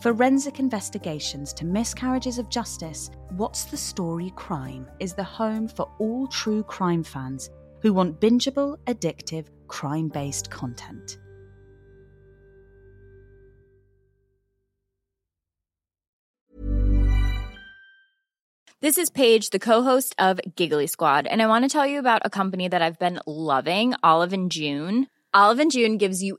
forensic investigations to miscarriages of justice, What's the Story Crime is the home for all true crime fans who want bingeable, addictive, crime based content. This is Paige, the co-host of Giggly Squad, and I want to tell you about a company that I've been loving, Olive and June. Olive and June gives you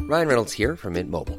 Ryan Reynolds here from Mint Mobile.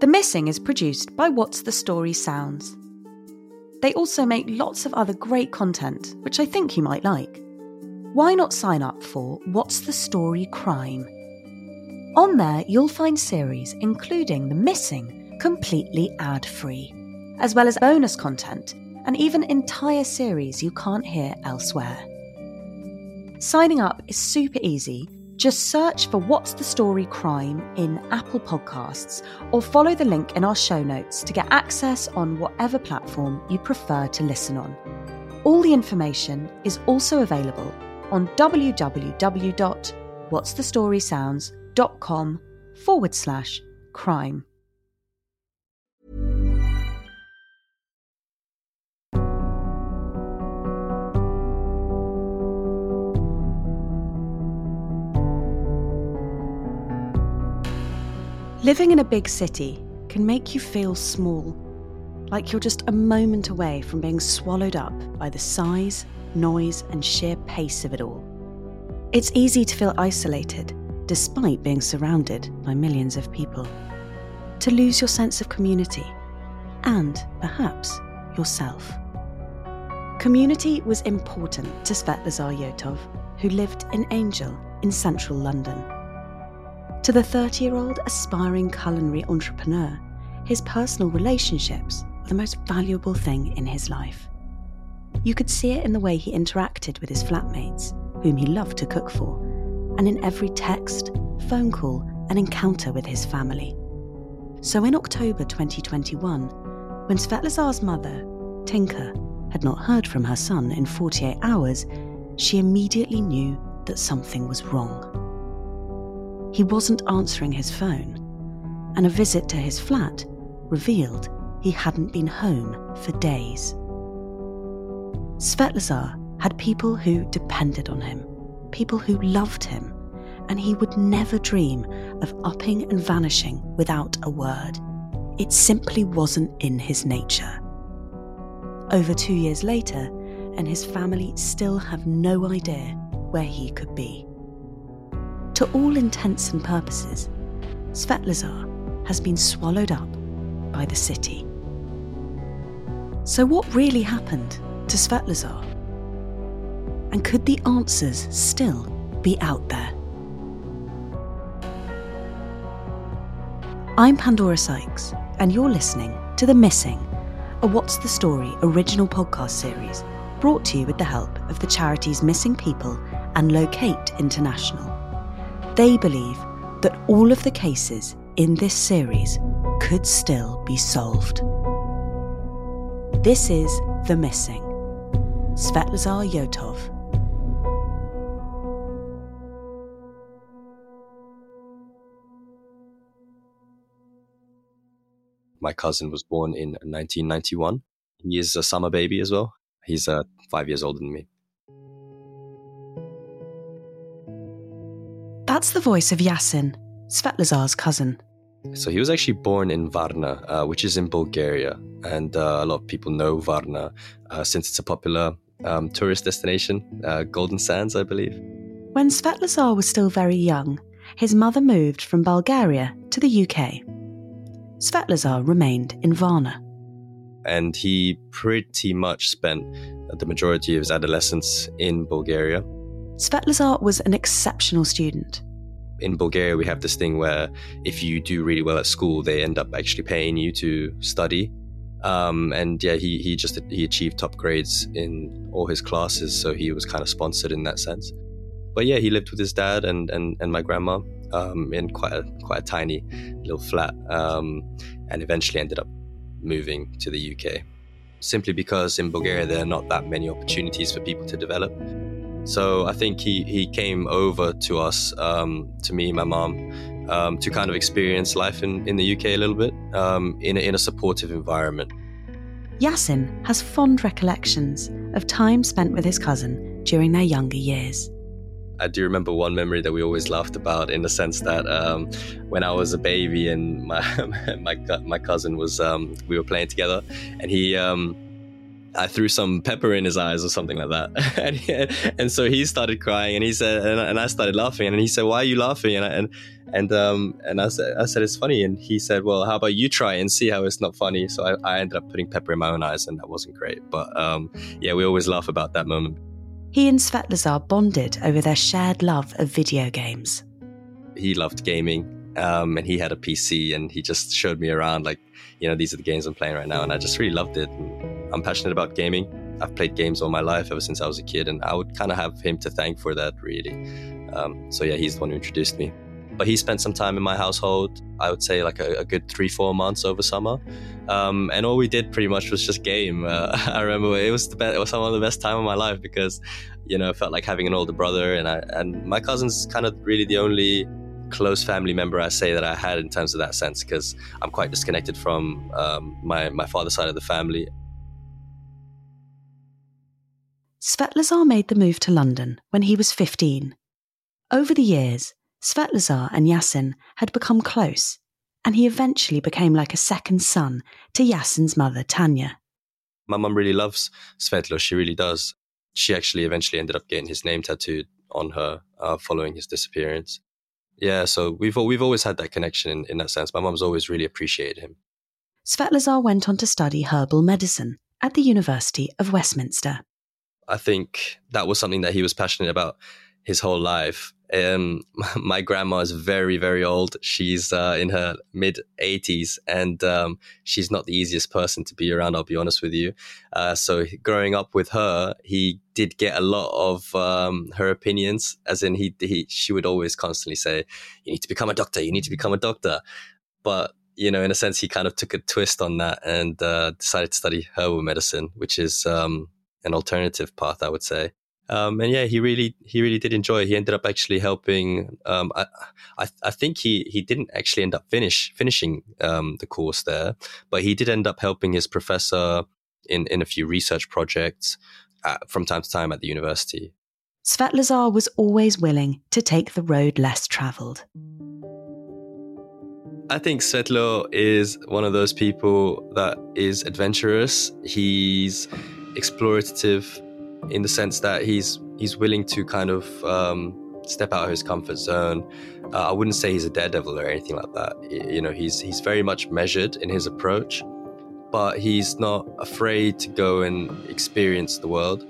The Missing is produced by What's the Story Sounds. They also make lots of other great content, which I think you might like. Why not sign up for What's the Story Crime? On there, you'll find series including The Missing completely ad free, as well as bonus content and even entire series you can't hear elsewhere. Signing up is super easy. Just search for What's the Story Crime in Apple Podcasts or follow the link in our show notes to get access on whatever platform you prefer to listen on. All the information is also available on www.what'sthestorysounds.com forward slash crime. Living in a big city can make you feel small, like you're just a moment away from being swallowed up by the size, noise, and sheer pace of it all. It's easy to feel isolated, despite being surrounded by millions of people, to lose your sense of community, and perhaps yourself. Community was important to Svetlozar Yotov, who lived in Angel in central London. To the 30 year old aspiring culinary entrepreneur, his personal relationships were the most valuable thing in his life. You could see it in the way he interacted with his flatmates, whom he loved to cook for, and in every text, phone call, and encounter with his family. So in October 2021, when Svetlozar's mother, Tinka, had not heard from her son in 48 hours, she immediately knew that something was wrong. He wasn't answering his phone, and a visit to his flat revealed he hadn't been home for days. Svetlozar had people who depended on him, people who loved him, and he would never dream of upping and vanishing without a word. It simply wasn't in his nature. Over two years later, and his family still have no idea where he could be. To all intents and purposes, Svetlozar has been swallowed up by the city. So, what really happened to Svetlozar? And could the answers still be out there? I'm Pandora Sykes, and you're listening to The Missing, a What's the Story original podcast series brought to you with the help of the charities Missing People and Locate International. They believe that all of the cases in this series could still be solved. This is The Missing. Svetlozar Yotov. My cousin was born in 1991. He is a summer baby as well. He's uh, five years older than me. That's the voice of Yasin, Svetlozar's cousin. So he was actually born in Varna, uh, which is in Bulgaria, and uh, a lot of people know Varna uh, since it's a popular um, tourist destination, uh, Golden Sands, I believe. When Svetlozar was still very young, his mother moved from Bulgaria to the UK. Svetlozar remained in Varna. And he pretty much spent the majority of his adolescence in Bulgaria. Svetlozar was an exceptional student. In Bulgaria, we have this thing where if you do really well at school, they end up actually paying you to study. Um, and yeah, he, he just he achieved top grades in all his classes, so he was kind of sponsored in that sense. But yeah, he lived with his dad and and, and my grandma um, in quite a quite a tiny little flat, um, and eventually ended up moving to the UK. Simply because in Bulgaria there are not that many opportunities for people to develop. So I think he, he came over to us, um, to me, my mom, um, to kind of experience life in, in the UK a little bit um, in, a, in a supportive environment. Yasin has fond recollections of time spent with his cousin during their younger years. I do remember one memory that we always laughed about in the sense that um, when I was a baby and my my, my cousin was um, we were playing together and he um, I threw some pepper in his eyes or something like that. and, he, and so he started crying and he said, and, and, I started laughing and he said, why are you laughing? And, I, and, and, um, and I said, I said, it's funny. And he said, well, how about you try and see how it's not funny? So I, I ended up putting pepper in my own eyes and that wasn't great. But, um, yeah, we always laugh about that moment. He and Svetlozar bonded over their shared love of video games. He loved gaming. Um, and he had a PC and he just showed me around like, you know, these are the games I'm playing right now. And I just really loved it. And, I'm passionate about gaming. I've played games all my life ever since I was a kid, and I would kind of have him to thank for that, really. Um, so yeah, he's the one who introduced me. But he spent some time in my household. I would say like a, a good three, four months over summer, um, and all we did pretty much was just game. Uh, I remember it was the best. It was some of the best time of my life because, you know, it felt like having an older brother, and I and my cousin's kind of really the only close family member I say that I had in terms of that sense because I'm quite disconnected from um, my my father's side of the family. Svetlozar made the move to London when he was 15. Over the years, Svetlozar and Yasin had become close, and he eventually became like a second son to Yasin's mother, Tanya. My mum really loves Svetlo, she really does. She actually eventually ended up getting his name tattooed on her uh, following his disappearance. Yeah, so we've we've always had that connection in, in that sense. My mum's always really appreciated him. Svetlozar went on to study herbal medicine at the University of Westminster. I think that was something that he was passionate about his whole life. Um, my grandma is very, very old. She's uh, in her mid 80s, and um, she's not the easiest person to be around. I'll be honest with you. Uh, so growing up with her, he did get a lot of um, her opinions. As in, he, he she would always constantly say, "You need to become a doctor. You need to become a doctor." But you know, in a sense, he kind of took a twist on that and uh, decided to study herbal medicine, which is um, an alternative path, I would say. Um, and yeah, he really he really did enjoy. It. He ended up actually helping. Um, I, I, I think he he didn't actually end up finish finishing um, the course there, but he did end up helping his professor in in a few research projects at, from time to time at the university. Svetlozar was always willing to take the road less traveled. I think Svetlo is one of those people that is adventurous. He's explorative in the sense that he's he's willing to kind of um, step out of his comfort zone. Uh, I wouldn't say he's a daredevil or anything like that. You know, he's he's very much measured in his approach, but he's not afraid to go and experience the world.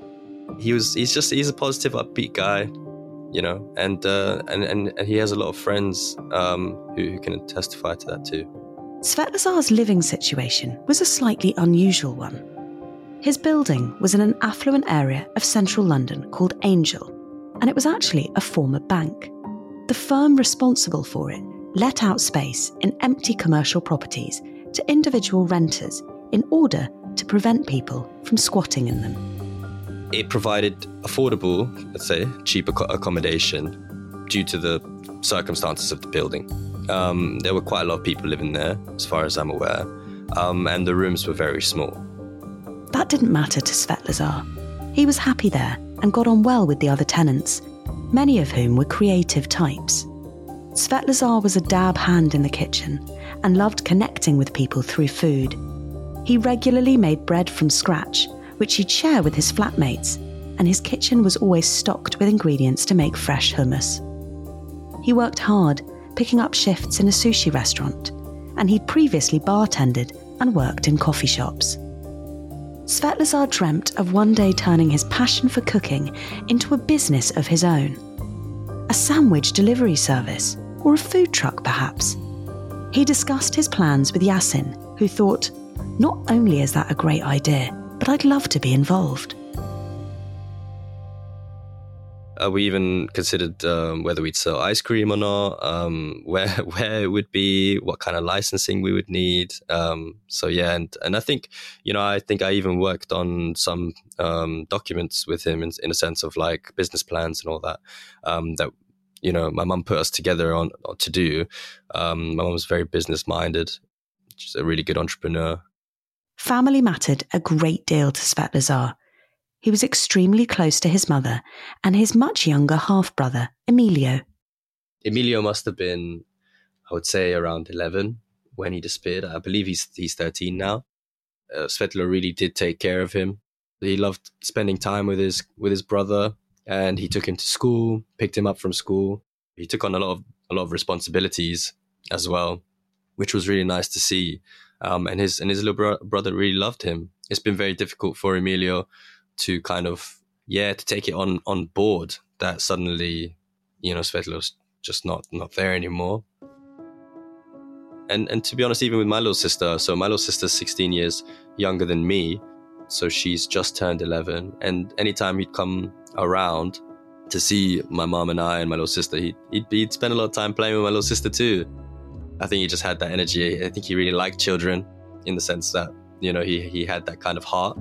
He was he's just he's a positive, upbeat guy, you know, and uh, and, and and he has a lot of friends um, who, who can testify to that too. Svetlozar's living situation was a slightly unusual one. His building was in an affluent area of central London called Angel, and it was actually a former bank. The firm responsible for it let out space in empty commercial properties to individual renters in order to prevent people from squatting in them. It provided affordable, let's say, cheap accommodation due to the circumstances of the building. Um, there were quite a lot of people living there, as far as I'm aware, um, and the rooms were very small. That didn't matter to Svetlozar. He was happy there and got on well with the other tenants, many of whom were creative types. Svetlozar was a dab hand in the kitchen and loved connecting with people through food. He regularly made bread from scratch, which he'd share with his flatmates, and his kitchen was always stocked with ingredients to make fresh hummus. He worked hard, picking up shifts in a sushi restaurant, and he'd previously bartended and worked in coffee shops. Svetlozar dreamt of one day turning his passion for cooking into a business of his own. A sandwich delivery service, or a food truck perhaps. He discussed his plans with Yasin, who thought, not only is that a great idea, but I'd love to be involved. Uh, we even considered um, whether we'd sell ice cream or not, um, where where it would be, what kind of licensing we would need. Um, so yeah, and and I think you know I think I even worked on some um, documents with him in, in a sense of like business plans and all that um, that you know my mum put us together on, on to do. Um, my mum was very business minded. She's a really good entrepreneur. Family mattered a great deal to Svetlozar. He was extremely close to his mother and his much younger half brother, Emilio. Emilio must have been, I would say, around 11 when he disappeared. I believe he's, he's 13 now. Uh, Svetla really did take care of him. He loved spending time with his, with his brother and he took him to school, picked him up from school. He took on a lot of, a lot of responsibilities as well, which was really nice to see. Um, and his, and his little bro- brother really loved him. It's been very difficult for Emilio to kind of yeah to take it on on board that suddenly you know Svetla's just not not there anymore. And and to be honest, even with my little sister, so my little sister's 16 years younger than me, so she's just turned 11. And anytime he'd come around to see my mom and I and my little sister, he'd, he'd, he'd spend a lot of time playing with my little sister too. I think he just had that energy. I think he really liked children in the sense that you know he he had that kind of heart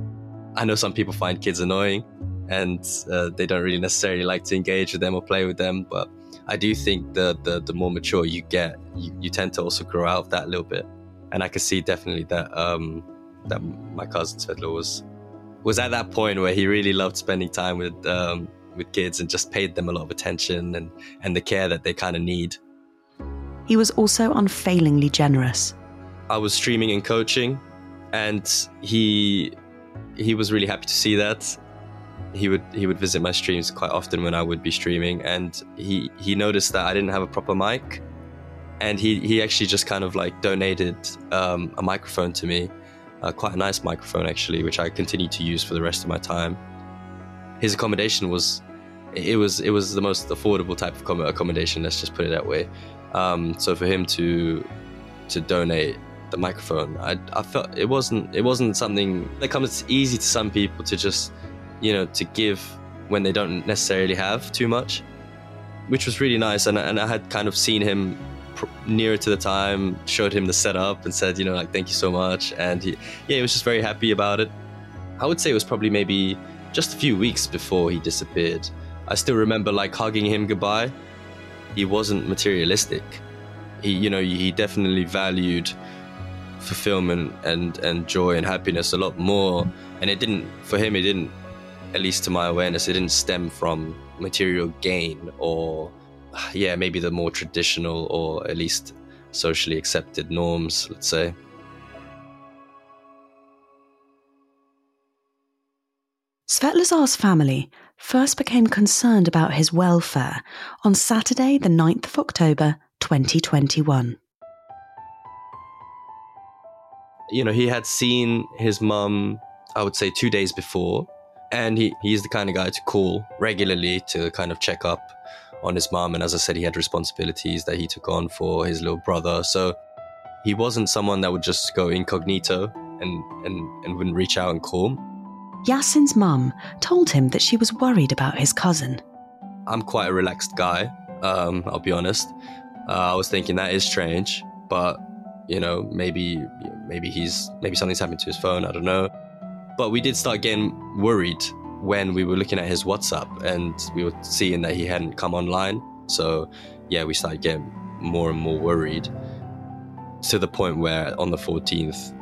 I know some people find kids annoying and uh, they don't really necessarily like to engage with them or play with them. But I do think the the, the more mature you get, you, you tend to also grow out of that a little bit. And I can see definitely that um, that my cousin Svetlo was was at that point where he really loved spending time with um, with kids and just paid them a lot of attention and and the care that they kind of need. He was also unfailingly generous. I was streaming and coaching, and he he was really happy to see that. He would he would visit my streams quite often when I would be streaming, and he he noticed that I didn't have a proper mic, and he he actually just kind of like donated um, a microphone to me, uh, quite a nice microphone actually, which I continued to use for the rest of my time. His accommodation was it was it was the most affordable type of accommodation. Let's just put it that way. Um, so for him to to donate the microphone. I, I felt it wasn't it wasn't something um, that comes easy to some people to just you know to give when they don't necessarily have too much, which was really nice. And and I had kind of seen him pr- nearer to the time, showed him the setup, and said you know like thank you so much. And he yeah he was just very happy about it. I would say it was probably maybe just a few weeks before he disappeared. I still remember like hugging him goodbye. He wasn't materialistic. He, you know, he definitely valued fulfillment and and joy and happiness a lot more. And it didn't for him it didn't at least to my awareness it didn't stem from material gain or yeah maybe the more traditional or at least socially accepted norms let's say. Svetlozar's family first became concerned about his welfare on Saturday, the 9th of October 2021 you know, he had seen his mum, I would say, two days before, and he, he's the kind of guy to call regularly to kind of check up on his mum. And as I said, he had responsibilities that he took on for his little brother. So he wasn't someone that would just go incognito and, and, and wouldn't reach out and call. Yasin's mum told him that she was worried about his cousin. I'm quite a relaxed guy, um, I'll be honest. Uh, I was thinking that is strange, but You know, maybe maybe he's maybe something's happened to his phone. I don't know. But we did start getting worried when we were looking at his WhatsApp and we were seeing that he hadn't come online. So yeah, we started getting more and more worried to the point where on the 14th,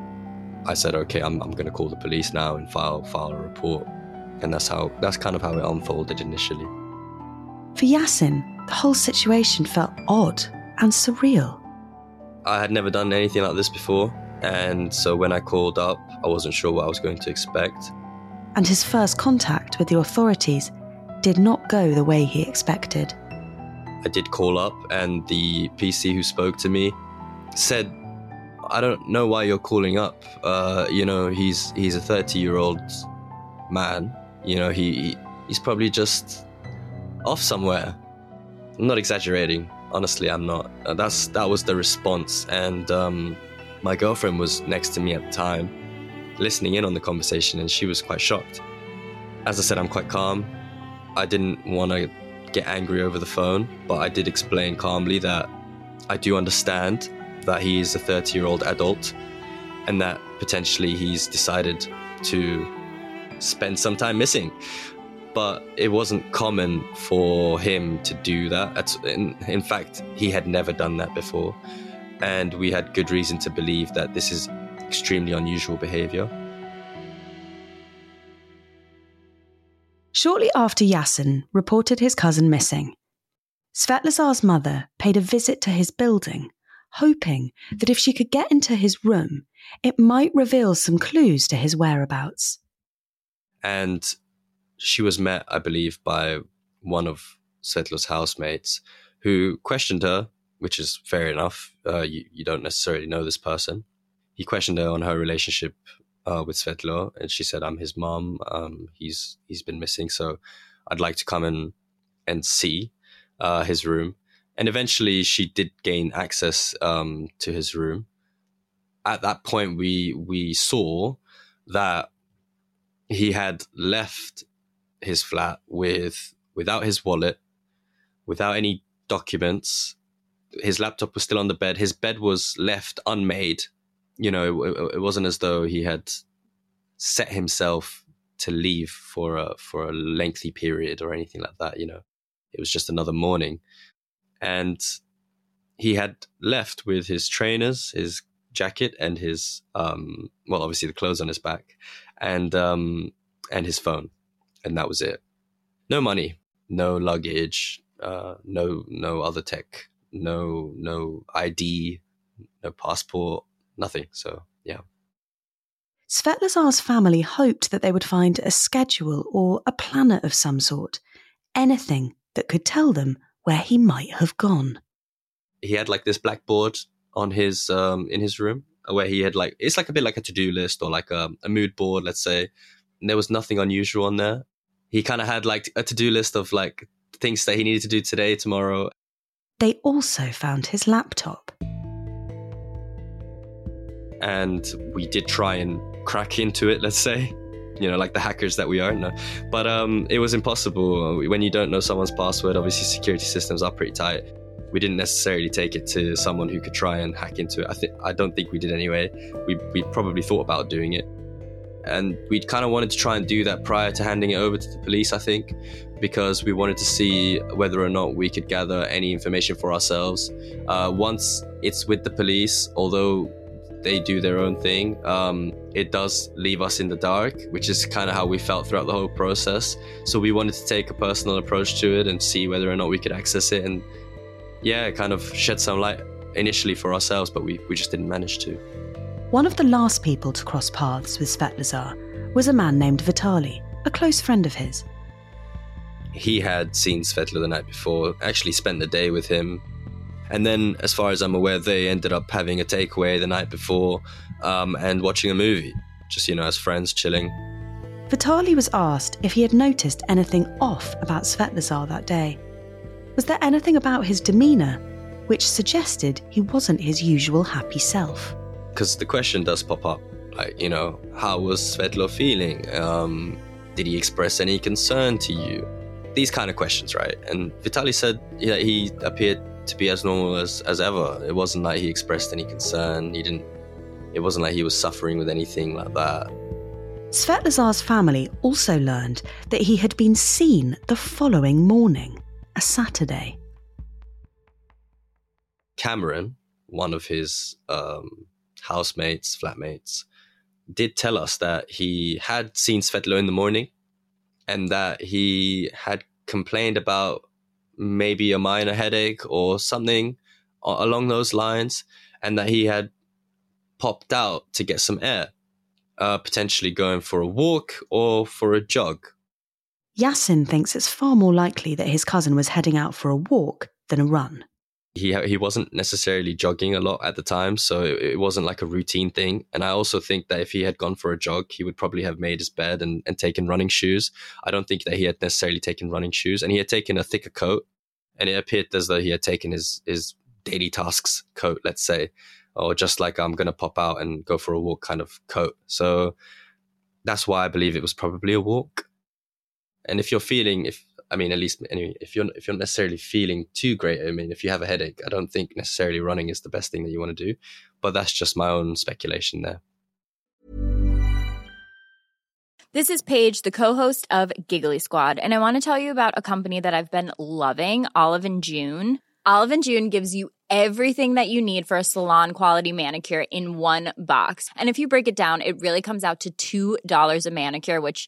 I said, okay, I'm, I'm going to call the police now and file file a report. And that's how that's kind of how it unfolded initially. For Yasin, the whole situation felt odd and surreal. I had never done anything like this before, and so when I called up, I wasn't sure what I was going to expect. And his first contact with the authorities did not go the way he expected. I did call up, and the PC who spoke to me said, "I don't know why you're calling up. Uh, you know, he's he's a 30 year old man. You know, he he's probably just off somewhere. I'm not exaggerating. Honestly, I'm not. Uh, that's that was the response, and um, my girlfriend was next to me at the time, listening in on the conversation, and she was quite shocked. As I said, I'm quite calm. I didn't want to get angry over the phone, but I did explain calmly that I do understand that he is a 30 year old adult and that potentially he's decided to spend some time missing. But it wasn't common for him to do that. In, in fact, he had never done that before. And we had good reason to believe that this is extremely unusual behavior. Shortly after Yasin reported his cousin missing, Svetlozar's mother paid a visit to his building, hoping that if she could get into his room, it might reveal some clues to his whereabouts. And she was met, I believe, by one of Svetla's housemates who questioned her, which is fair enough. Uh, you, you don't necessarily know this person. He questioned her on her relationship uh, with Svetlo, and she said, "I'm his mom. Um, he's he's been missing, so I'd like to come and and see uh, his room." And eventually, she did gain access um, to his room. At that point, we we saw that he had left his flat with without his wallet, without any documents. His laptop was still on the bed. His bed was left unmade you know, it, it, wasn't as though he had set himself to leave for a for a lengthy period or anything like that. You know, it was just another morning, and he had left with his trainers, his jacket, and his um, well, obviously the clothes on his back, and um, and his phone, and that was it. No money, no luggage, uh, no no other tech, no no ID, no passport, nothing. So, yeah. Svetlozar's family hoped that they would find a schedule or a planner of some sort, anything that could tell them where he might have gone. He had like this blackboard on his um, in his room where he had like it's like a bit like a to-do list or like a, a mood board, let's say. And there was nothing unusual on there. He kind of had like a to-do list of like things that he needed to do today, tomorrow. They also found his laptop and we did try and crack into it, let's say. You know, like the hackers that we are. No. But um, it was impossible. When you don't know someone's password, obviously security systems are pretty tight. We didn't necessarily take it to someone who could try and hack into it. I think I don't think we did anyway. We we probably thought about doing it, and we kind of wanted to try and do that prior to handing it over to the police. I think because we wanted to see whether or not we could gather any information for ourselves. Uh, once it's with the police, although they do their own thing. Um, it does leave us in the dark, which is kind of how we felt throughout the whole process. So we wanted to take a personal approach to it and see whether or not we could access it, and yeah, kind of shed some light initially for ourselves, but we, we just didn't manage to. One of the last people to cross paths with Svetlozar was a man named Vitali, a close friend of his. He had seen Svetla the night before, actually spent the day with him, and then, as far as I'm aware, they ended up having a takeaway the night before um, and watching a movie, just, you know, as friends chilling. Vitali was asked if he had noticed anything off about Svetlozar that day. Was there anything about his demeanour which suggested he wasn't his usual happy self? Because the question does pop up like, you know, how was Svetlo feeling? Um, did he express any concern to you? These kind of questions, right? And Vitali said that he appeared to be as normal as, as ever. It wasn't like he expressed any concern. He didn't. It wasn't like he was suffering with anything like that. Svetlozar's family also learned that he had been seen the following morning, a Saturday. Cameron, one of his um, housemates, flatmates, did tell us that he had seen Svetlo in the morning and that he had complained about maybe a minor headache or something along those lines, and that he had popped out to get some air, uh, potentially going for a walk or for a jog. Yasin thinks it's far more likely that his cousin was heading out for a walk than a run he he wasn't necessarily jogging a lot at the time, so it, it, wasn't like a routine thing. And I also think that if he had gone for a jog, he would probably have made his bed and, and taken running shoes. I don't think that he had necessarily taken running shoes, and he had taken a thicker coat, and it appeared as though he had taken his his daily tasks coat, let's say, or just like I'm gonna pop out and go for a walk kind of coat. So that's why I believe it was probably a walk. And if you're feeling if I mean, at least anyway, if you're if you're necessarily feeling too great, I mean, if you have a headache, I don't think necessarily running is the best thing that you want to do. But that's just my own speculation there. This is Paige, the co-host of Giggly Squad, and I want to tell you about a company that I've been loving, Olive and June. Olive and June gives you everything that you need for a salon quality manicure in one box. And if you break it down, it really comes out to $2 a manicure, which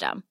system.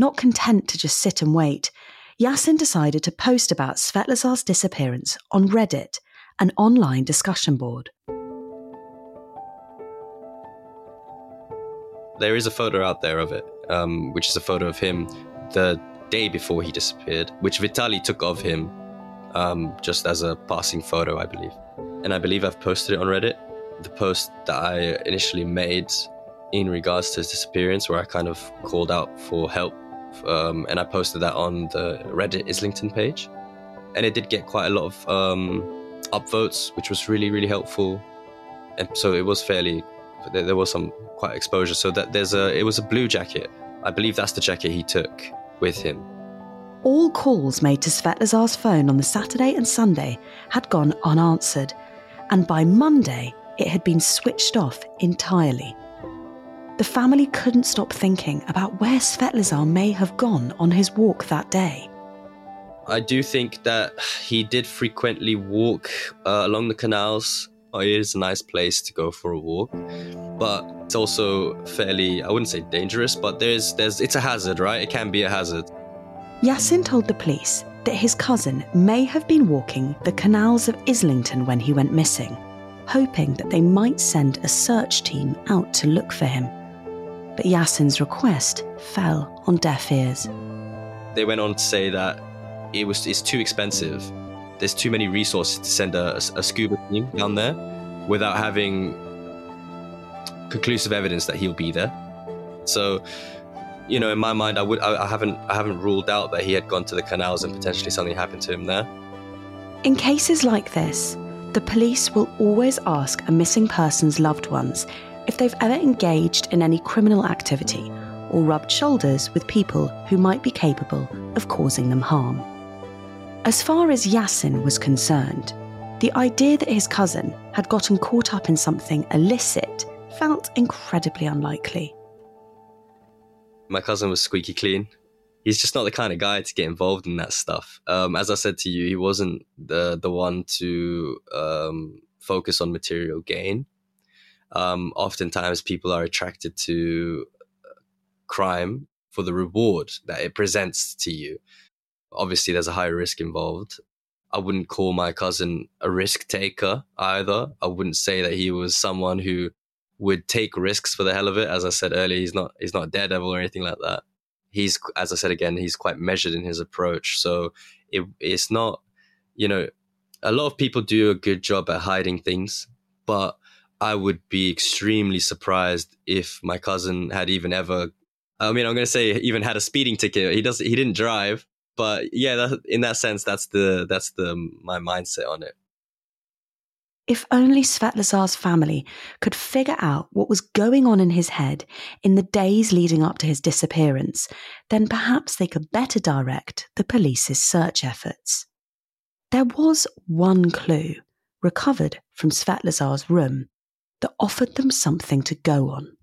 Not content to just sit and wait, Yasin decided to post about Svetlozar's disappearance on Reddit, an online discussion board. There is a photo out there of it, um, which is a photo of him the day before he disappeared, which Vitali took of him um, just as a passing photo, I believe. And I believe I've posted it on Reddit. The post that I initially made in regards to his disappearance, where I kind of called out for help. Um, and I posted that on the Reddit Islington page. And it did get quite a lot of um, upvotes, which was really, really helpful. And so it was fairly, there was some quite exposure. So that there's a, it was a blue jacket I believe that's the jacket he took with him. All calls made to Svetlozar's phone on the Saturday and Sunday had gone unanswered, and by Monday it had been switched off entirely. The family couldn't stop thinking about where Svetlozar may have gone on his walk that day. I do think that he did frequently walk uh, along the canals oh, it is a nice place to go for a walk, but it's also fairly I wouldn't say dangerous, but there's there's it's a hazard, right? It can be a hazard. Yasin told the police that his cousin may have been walking the canals of Islington when he went missing, hoping that they might send a search team out to look for him. But Yasin's request fell on deaf ears. They went on to say that it was it's too expensive there's too many resources to send a, a scuba team down there without having conclusive evidence that he'll be there. So you know, in my mind, I would, I, I haven't, I haven't ruled out that he had gone to the canals and potentially something happened to him there. In cases like this, the police will always ask a missing person's loved ones if they've ever engaged in any criminal activity or rubbed shoulders with people who might be capable of causing them harm. As far as Yasin was concerned, the idea that his cousin had gotten caught up in something illicit felt incredibly unlikely. My cousin was squeaky clean. He's just not the kind of guy to get involved in that stuff. Um, as I said to you, he wasn't the the one to um, focus on material gain. Um, oftentimes, people are attracted to crime for the reward that it presents to you. Obviously, there's a high risk involved. I wouldn't call my cousin a risk taker either. I wouldn't say that he was someone who would take risks for the hell of it. As I said earlier, he's not he's not daredevil or anything like that. He's as I said again, he's quite measured in his approach. So it, it's not, you know, a lot of people do a good job at hiding things, but I would be extremely surprised if my cousin had even ever. I mean, I'm going to say even had a speeding ticket. He doesn't—he didn't drive, but yeah, that, in that sense, that's the that's the um, my mindset on it. If only Svetlozar's family could figure out what was going on in his head in the days leading up to his disappearance, then perhaps they could better direct the police's search efforts. There was one clue recovered from Svetlozar's room that offered them something to go on.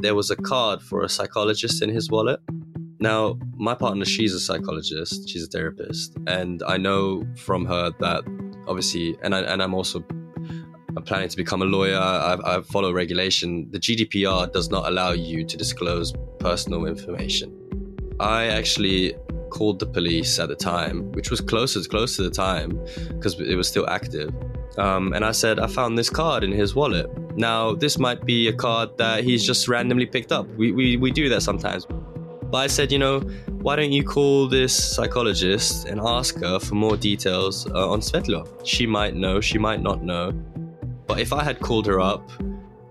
There was a card for a psychologist in his wallet. Now, my partner, she's a psychologist, she's a therapist, and I know from her that obviously, and I, and I'm also planning to become a lawyer. I, I follow regulation. The GDPR does not allow you to disclose personal information. I actually called the police at the time, which was closer close to the time because it was still active. Um, and I said, I found this card in his wallet. Now, this might be a card that he's just randomly picked up. We, we, we do that sometimes. But I said, you know, why don't you call this psychologist and ask her for more details uh, on Svetlo? She might know, she might not know. But if I had called her up,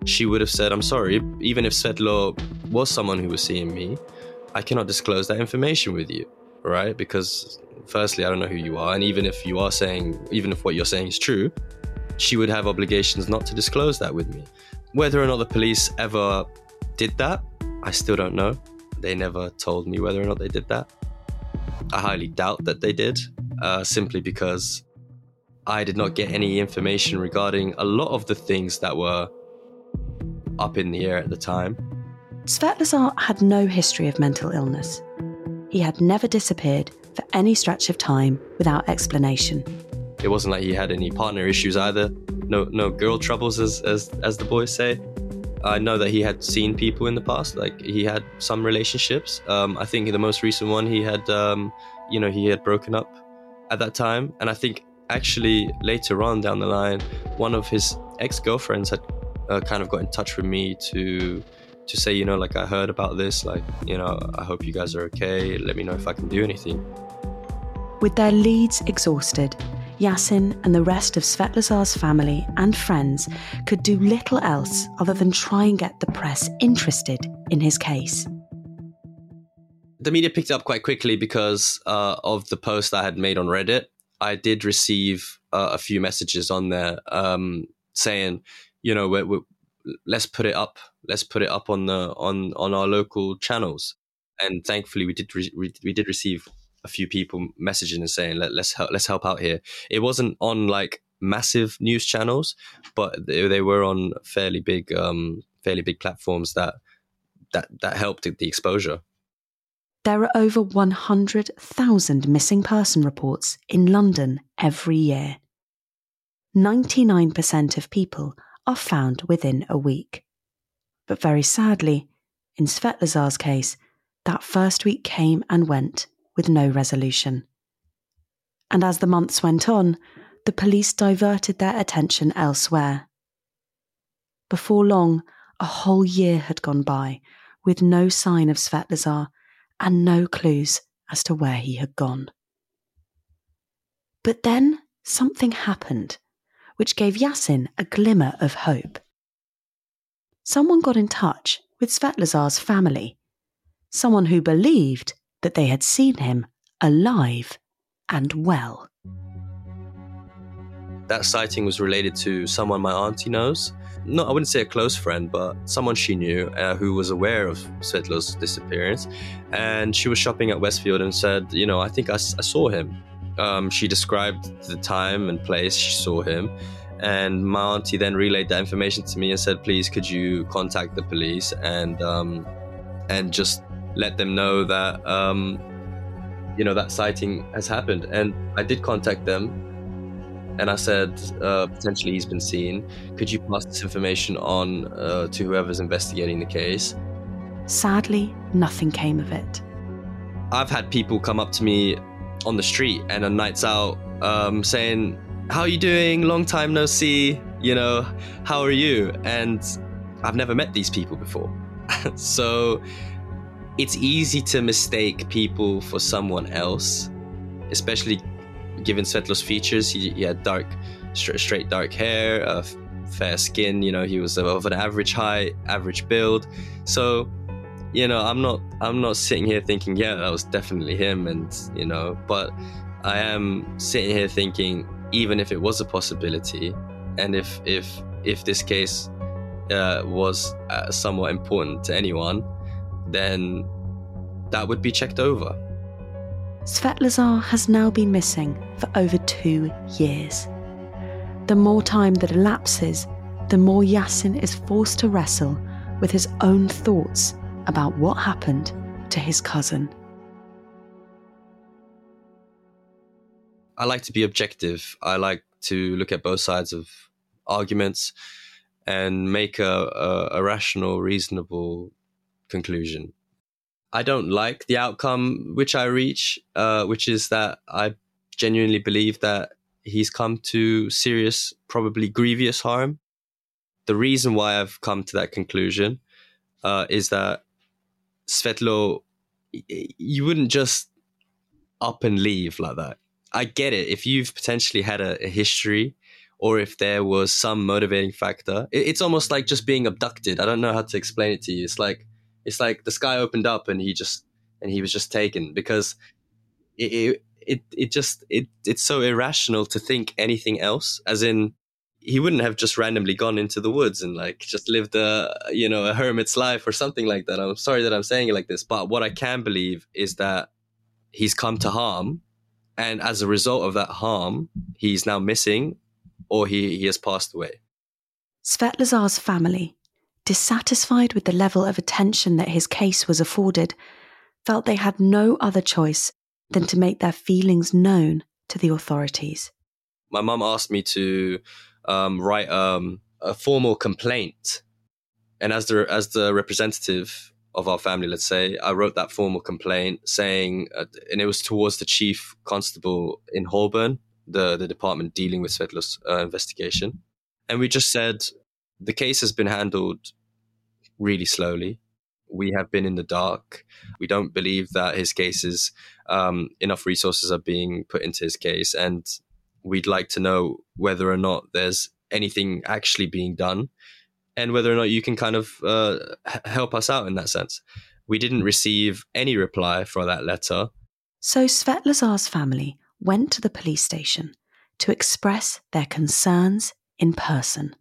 she would have said, I'm sorry, even if Svetlo was someone who was seeing me, I cannot disclose that information with you, right? Because firstly, I don't know who you are. And even if you are saying, even if what you're saying is true, she would have obligations not to disclose that with me. Whether or not the police ever did that, I still don't know. They never told me whether or not they did that. I highly doubt that they did, uh, simply because I did not get any information regarding a lot of the things that were up in the air at the time. Svetlozar had no history of mental illness. He had never disappeared for any stretch of time without explanation. It wasn't like he had any partner issues either. No, no girl troubles, as as as the boys say. I know that he had seen people in the past, like he had some relationships. Um, I think the most recent one he had, um, you know, he had broken up at that time, and I think actually later on down the line, one of his ex girlfriends had uh, kind of got in touch with me to to say, you know, like I heard about this, like you know, I hope you guys are okay. Let me know if I can do anything. With their leads exhausted, Yasin and the rest of Svetlozar's family and friends could do little else other than try and get the press interested in his case. The media picked up quite quickly because uh, of the post I had made on Reddit. I did receive uh, a few messages on there um, saying, you know, we're, let's put it up, let's put it up on the on on our local channels. And thankfully, we did re- we did receive a few people messaging and saying Let, us help let's help out here it wasn't on like massive news channels but they, they were on fairly big um fairly big platforms that that that helped the exposure there are over 100,000 missing person reports in London every year. 99% of people are found within a week. But very sadly, in Svetlozar's case, that first week came and went with no resolution. And as the months went on, the police diverted their attention elsewhere. Before long, a whole year had gone by with no sign of Svetlozar and no clues as to where he had gone. But then something happened which gave Yasin a glimmer of hope. Someone got in touch with Svetlozar's family, someone who believed that they had seen him alive and well. That sighting was related to someone my auntie knows. No, I wouldn't say a close friend, but someone she knew uh, who was aware of Svetlo's disappearance. And she was shopping at Westfield and said, You know, I think I, I saw him. Um, she described the time and place she saw him. And my auntie then relayed that information to me and said, "Please, could you contact the police and um, and just let them know that um, you know that sighting has happened?" And I did contact them, and I said, uh, "Potentially, he's been seen. Could you pass this information on uh, to whoever's investigating the case?" Sadly, nothing came of it. I've had people come up to me on the street and on nights out um, saying, how are you doing? Long time no see. You know, how are you? And I've never met these people before. so it's easy to mistake people for someone else, especially given Svetlo's features. He, he had dark, straight, straight dark hair, uh, fair skin. You know, he was of an average height, average build. So, you know, I'm not, I'm not sitting here thinking, yeah, that was definitely him, and you know, but I am sitting here thinking, even if it was a possibility, and if if if this case uh, was uh, somewhat important to anyone, then that would be checked over. Svetlozar has now been missing for over two years. The more time that elapses, the more Yasin is forced to wrestle with his own thoughts about what happened to his cousin. I like to be objective. I like to look at both sides of arguments and make a, a, a rational, reasonable conclusion. I don't like the outcome which I reach, uh, which is that I genuinely believe that he's come to serious, probably grievous harm. The reason why I've come to that conclusion uh, is that Svetlo, you wouldn't just up and leave like that. I get it. If you've potentially had a, a history or if there was some motivating factor, it, it's almost like just being abducted. I don't know how to explain it to you. It's like, it's like the sky opened up and he just, and he was just taken because it, it, it, it just, it, it's so irrational to think anything else as in, he wouldn't have just randomly gone into the woods and like just lived a you know a hermit's life or something like that. I'm sorry that I'm saying it like this, but what I can believe is that he's come to harm and as a result of that harm, he's now missing or he, he has passed away. Svetlozar's family, dissatisfied with the level of attention that his case was afforded, felt they had no other choice than to make their feelings known to the authorities. My mum asked me to um, write um, a formal complaint, and as the as the representative of our family, let's say, I wrote that formal complaint saying, uh, and it was towards the chief constable in Holborn, the, the department dealing with Svetlo's uh, investigation. And we just said, the case has been handled really slowly. We have been in the dark. We don't believe that his cases, um, enough resources are being put into his case. And we'd like to know whether or not there's anything actually being done and whether or not you can kind of uh, help us out in that sense. We didn't receive any reply for that letter. So Svetlozar's family went to the police station to express their concerns in person.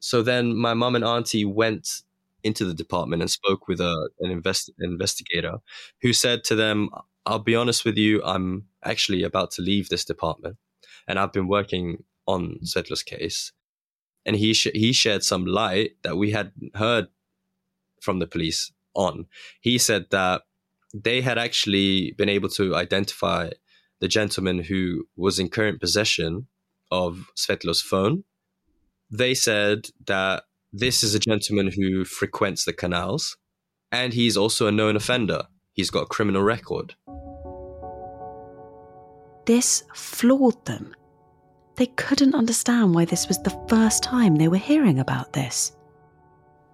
So then my mum and auntie went into the department and spoke with a, an invest, investigator who said to them, I'll be honest with you, I'm actually about to leave this department and I've been working on Svetlo's case and he sh- he shared some light that we had heard from the police on. He said that they had actually been able to identify the gentleman who was in current possession of Svetlo's phone. They said that this is a gentleman who frequents the canals and he's also a known offender. He's got a criminal record. This floored them they couldn't understand why this was the first time they were hearing about this.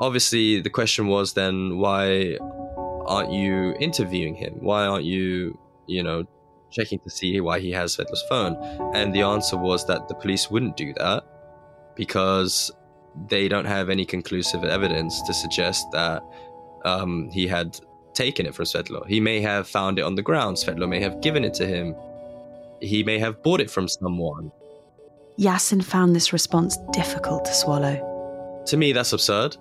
Obviously, the question was then why aren't you interviewing him? Why aren't you, you know, checking to see why he has Svetlo's phone? And the answer was that the police wouldn't do that because they don't have any conclusive evidence to suggest that um, he had taken it from Svetlo. He may have found it on the ground. Svetlo may have given it to him. He may have bought it from someone. Yasin found this response difficult to swallow. To me, that's absurd.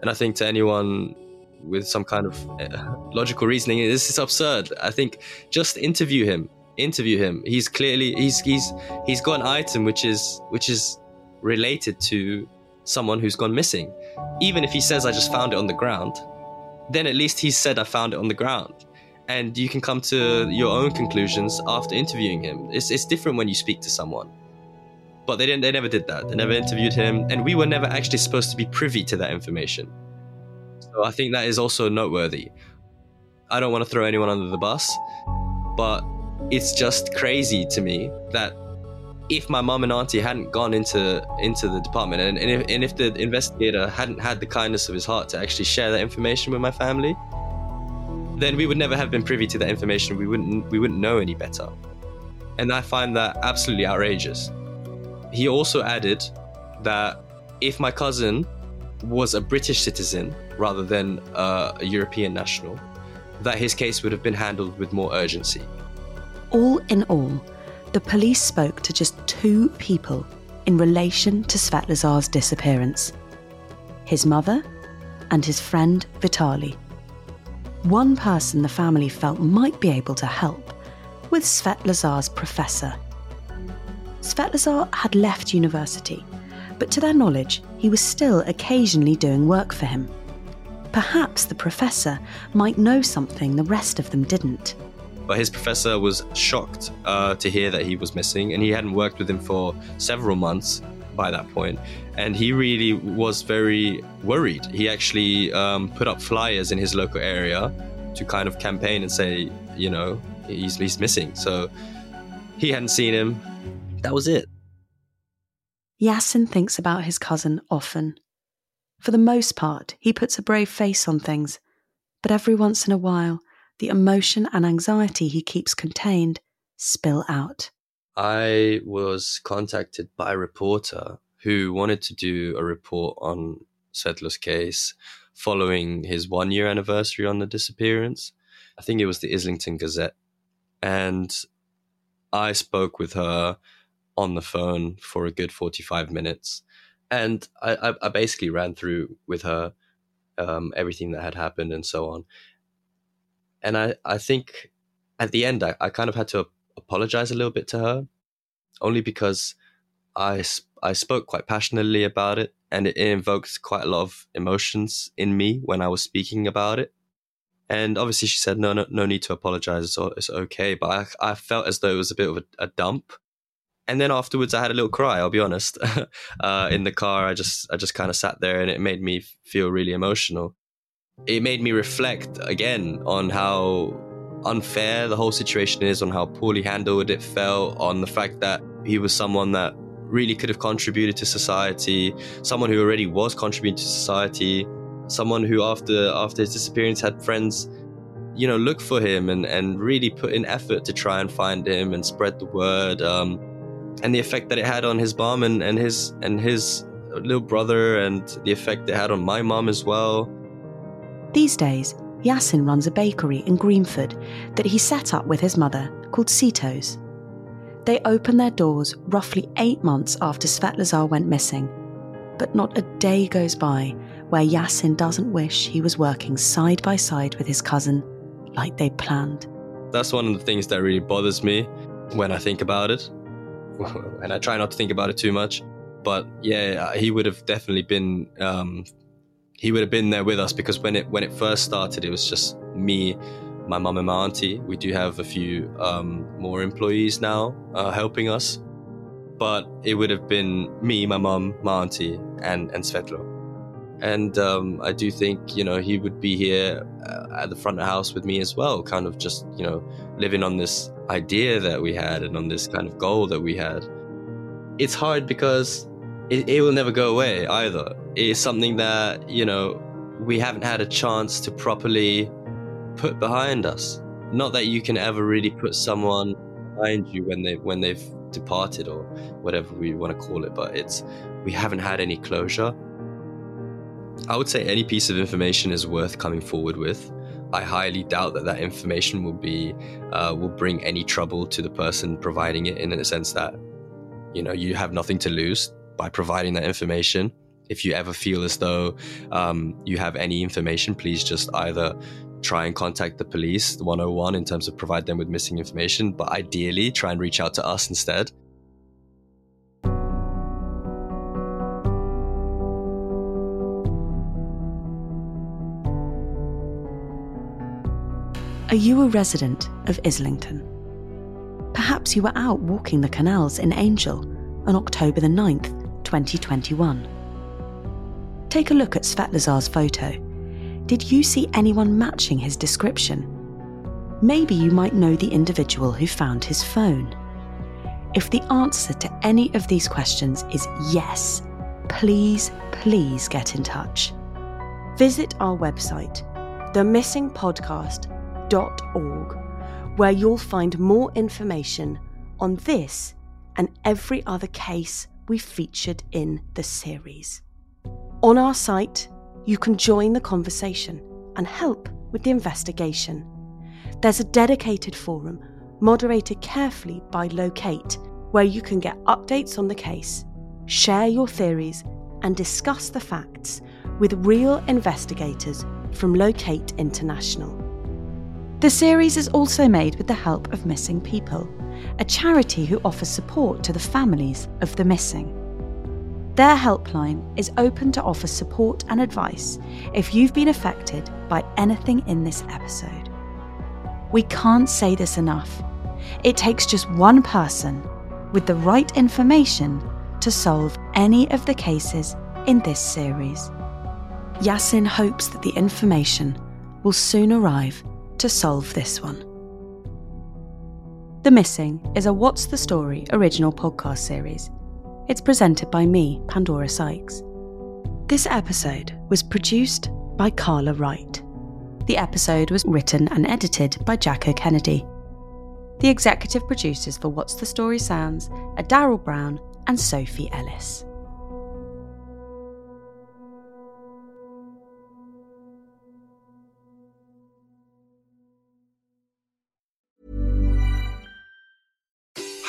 And I think to anyone with some kind of uh, logical reasoning, this is absurd. I think just interview him. Interview him. He's clearly he's he's he's got an item which is which is related to someone who's gone missing. Even if he says I just found it on the ground, then at least he said I found it on the ground. And you can come to your own conclusions after interviewing him. It's it's different when you speak to someone. But they didn't they never did that. They never interviewed him and we were never actually supposed to be privy to that information. So I think that is also noteworthy. I don't want to throw anyone under the bus, but it's just crazy to me that if my mom and auntie hadn't gone into into the department and, and, if, and if the investigator hadn't had the kindness of his heart to actually share that information with my family then we would never have been privy to that information. We wouldn't we wouldn't know any better. And i find that absolutely outrageous. He also added that if my cousin was a british citizen rather than a european national that his case would have been handled with more urgency. All in all the police spoke to just two people in relation to Svetlozar's disappearance his mother and his friend Vitali. One person the family felt might be able to help was Svetlozar's professor. Svetlozar had left university, but to their knowledge, he was still occasionally doing work for him. Perhaps the professor might know something the rest of them didn't. But his professor was shocked uh, to hear that he was missing, and he hadn't worked with him for several months by that point. And he really was very worried. He actually um, put up flyers in his local area to kind of campaign and say, you know, he's, he's missing. So he hadn't seen him. That was it. Yasin thinks about his cousin often. For the most part, he puts a brave face on things, but every once in a while, the emotion and anxiety he keeps contained spill out. I was contacted by a reporter who wanted to do a report on Svetlo's case following his one year anniversary on the disappearance. I think it was the Islington Gazette. And I spoke with her on the phone for a good 45 minutes. And I, I basically ran through with her um, everything that had happened and so on and I, I think at the end I, I kind of had to apologize a little bit to her only because I, I spoke quite passionately about it and it invoked quite a lot of emotions in me when I was speaking about it. And obviously she said, no, no, no need to apologize. It's, it's okay. But I, I felt as though it was a bit of a, a dump. And then afterwards I had a little cry, I'll be honest. uh, in the car, I just, I just kind of sat there and it made me feel really emotional it made me reflect again on how unfair the whole situation is, on how poorly handled it felt, on the fact that he was someone that really could have contributed to society, someone who already was contributing to society, someone who after after his disappearance had friends, you know, look for him and, and really put in effort to try and find him and spread the word. Um, and the effect that it had on his mom and, and his and his little brother and the effect it had on my mom as well. These days, Yasin runs a bakery in Greenford that he set up with his mother called Sito's. They opened their doors roughly eight months after Svetlozar went missing, but not a day goes by where Yasin doesn't wish he was working side by side with his cousin like they planned. That's one of the things that really bothers me when I think about it. and I try not to think about it too much. But yeah, he would have definitely been um, he would have been there with us because when it when it first started, it was just me, my mum, and my auntie. We do have a few um, more employees now uh, helping us, but it would have been me, my mum, my auntie, and and Svetlo. And um, I do think you know he would be here uh, at the front of the house with me as well, kind of just you know living on this idea that we had and on this kind of goal that we had. It's hard because it, it will never go away either. It's something that, you know, we haven't had a chance to properly put behind us. Not that you can ever really put someone behind you when they when they've departed or whatever we want to call it, but it's we haven't had any closure. I would say any piece of information is worth coming forward with. I highly doubt that that information will be uh, will bring any trouble to the person providing it. In a sense that you know you have nothing to lose by providing that information. If you ever feel as though um, you have any information, please just either try and contact the police, the 101, in terms of provide them with missing information, but ideally try and reach out to us instead. Are you a resident of Islington? Perhaps you were out walking the canals in Angel on October the 9th, 2021. Take a look at Svetlozar's photo. Did you see anyone matching his description? Maybe you might know the individual who found his phone. If the answer to any of these questions is yes, please, please get in touch. Visit our website, themissingpodcast.org, where you'll find more information on this and every other case we featured in the series. On our site, you can join the conversation and help with the investigation. There's a dedicated forum moderated carefully by Locate where you can get updates on the case, share your theories, and discuss the facts with real investigators from Locate International. The series is also made with the help of Missing People, a charity who offers support to the families of the missing. Their helpline is open to offer support and advice if you've been affected by anything in this episode. We can't say this enough. It takes just one person with the right information to solve any of the cases in this series. Yasin hopes that the information will soon arrive to solve this one. The Missing is a What's the Story original podcast series. It's presented by me, Pandora Sykes. This episode was produced by Carla Wright. The episode was written and edited by Jacko Kennedy. The executive producers for What's the Story Sounds are Daryl Brown and Sophie Ellis.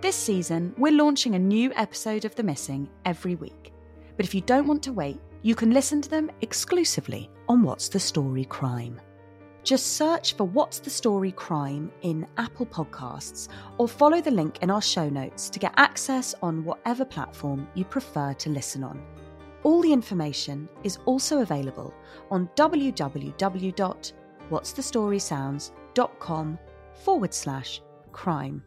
This season, we're launching a new episode of The Missing every week. But if you don't want to wait, you can listen to them exclusively on What's the Story Crime. Just search for What's the Story Crime in Apple Podcasts or follow the link in our show notes to get access on whatever platform you prefer to listen on. All the information is also available on www.what'sthestorysounds.com forward slash crime.